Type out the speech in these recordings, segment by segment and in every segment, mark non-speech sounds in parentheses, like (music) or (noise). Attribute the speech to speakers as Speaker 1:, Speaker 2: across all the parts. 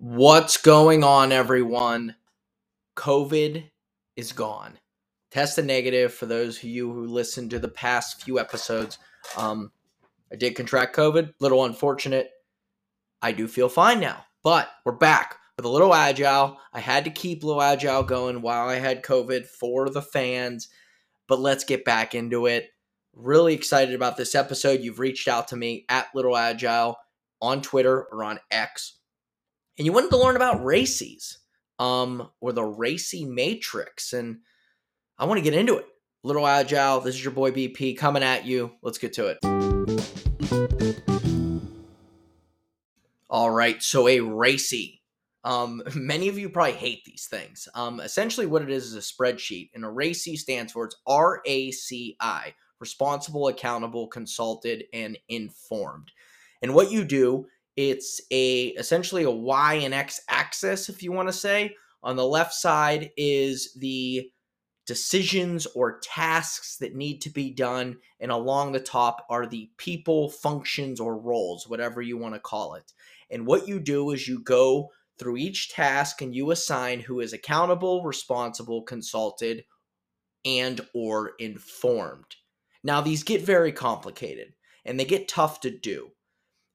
Speaker 1: What's going on, everyone? COVID is gone. Tested negative for those of you who listened to the past few episodes. Um, I did contract COVID, little unfortunate. I do feel fine now, but we're back with a little agile. I had to keep little agile going while I had COVID for the fans, but let's get back into it. Really excited about this episode. You've reached out to me at little agile on Twitter or on X and you wanted to learn about RACIs um, or the RACI matrix. And I want to get into it. Little Agile, this is your boy BP coming at you. Let's get to it. All right, so a RACI. Um, (laughs) many of you probably hate these things. Um, essentially, what it is is a spreadsheet, and a RACI stands for it's R A C I, responsible, accountable, consulted, and informed. And what you do it's a essentially a y and x axis, if you want to say. On the left side is the decisions or tasks that need to be done, and along the top are the people, functions, or roles, whatever you want to call it. And what you do is you go through each task and you assign who is accountable, responsible, consulted, and or informed. Now these get very complicated and they get tough to do.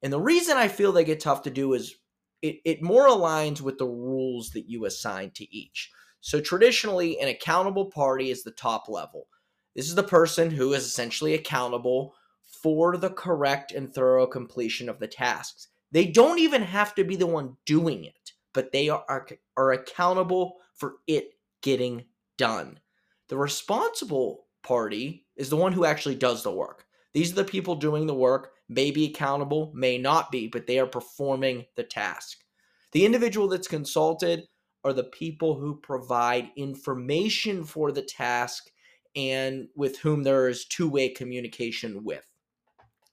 Speaker 1: And the reason I feel they get tough to do is it, it more aligns with the rules that you assign to each. So traditionally, an accountable party is the top level. This is the person who is essentially accountable for the correct and thorough completion of the tasks. They don't even have to be the one doing it, but they are, are, are accountable for it getting done. The responsible party is the one who actually does the work. These are the people doing the work may be accountable, may not be, but they are performing the task. The individual that's consulted are the people who provide information for the task and with whom there is two way communication with.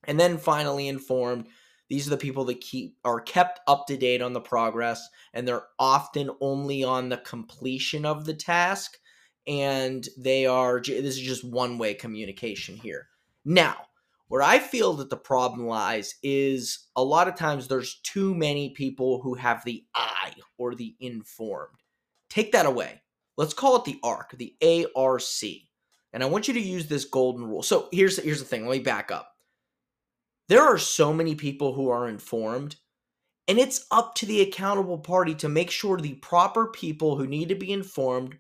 Speaker 1: And then finally, informed. These are the people that keep are kept up to date on the progress, and they're often only on the completion of the task. And they are this is just one way communication here. Now, where I feel that the problem lies is a lot of times there's too many people who have the I or the informed. Take that away. Let's call it the ARC, the ARC. And I want you to use this golden rule. So here's here's the thing. Let me back up. There are so many people who are informed, and it's up to the accountable party to make sure the proper people who need to be informed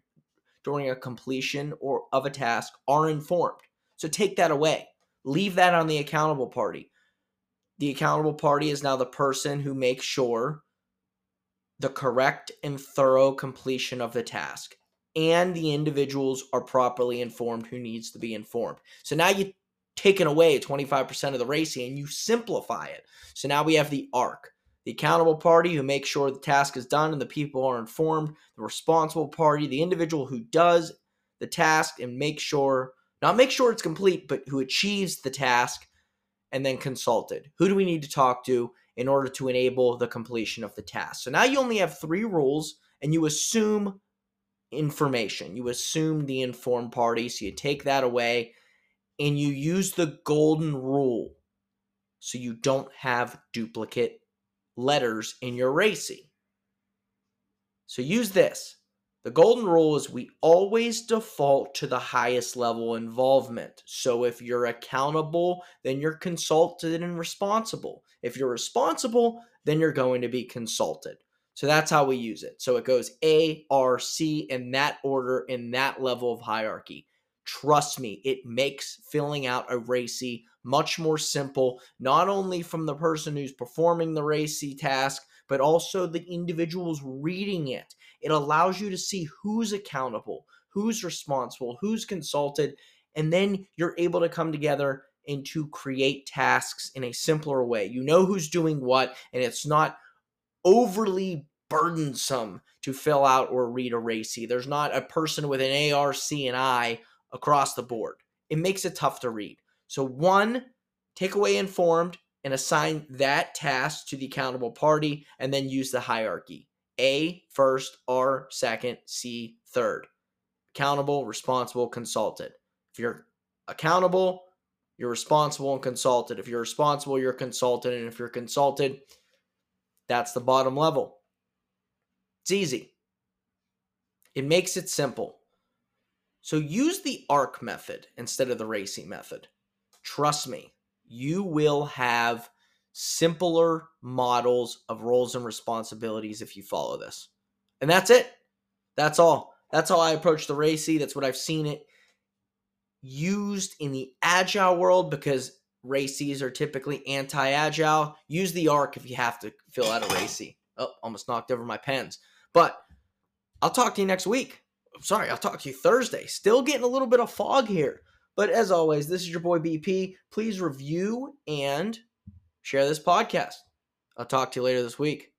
Speaker 1: during a completion or of a task are informed. So take that away. Leave that on the accountable party. The accountable party is now the person who makes sure the correct and thorough completion of the task and the individuals are properly informed who needs to be informed. So now you've taken away 25% of the racing and you simplify it. So now we have the ARC, the accountable party who makes sure the task is done and the people are informed, the responsible party, the individual who does the task and makes sure not make sure it's complete, but who achieves the task and then consulted. Who do we need to talk to in order to enable the completion of the task? So now you only have three rules and you assume information. You assume the informed party. So you take that away and you use the golden rule so you don't have duplicate letters in your RACI. So use this. The golden rule is we always default to the highest level involvement. So if you're accountable, then you're consulted and responsible. If you're responsible, then you're going to be consulted. So that's how we use it. So it goes A, R, C in that order, in that level of hierarchy. Trust me, it makes filling out a RACI much more simple, not only from the person who's performing the RACI task, but also the individuals reading it. It allows you to see who's accountable, who's responsible, who's consulted, and then you're able to come together and to create tasks in a simpler way. You know who's doing what, and it's not overly burdensome to fill out or read a RACI. There's not a person with an ARC and I across the board. It makes it tough to read. So, one, take away informed, and assign that task to the accountable party and then use the hierarchy. A first, R second, C third. Accountable, responsible, consulted. If you're accountable, you're responsible and consulted. If you're responsible, you're consulted. And if you're consulted, that's the bottom level. It's easy. It makes it simple. So use the ARC method instead of the RACI method. Trust me, you will have simpler models of roles and responsibilities if you follow this. And that's it. That's all. That's how I approach the RACI. That's what I've seen it used in the agile world because RACIs are typically anti-agile. Use the arc if you have to fill out a RACI. Oh, almost knocked over my pens. But I'll talk to you next week. I'm sorry, I'll talk to you Thursday. Still getting a little bit of fog here. But as always, this is your boy BP. Please review and share this podcast. I'll talk to you later this week.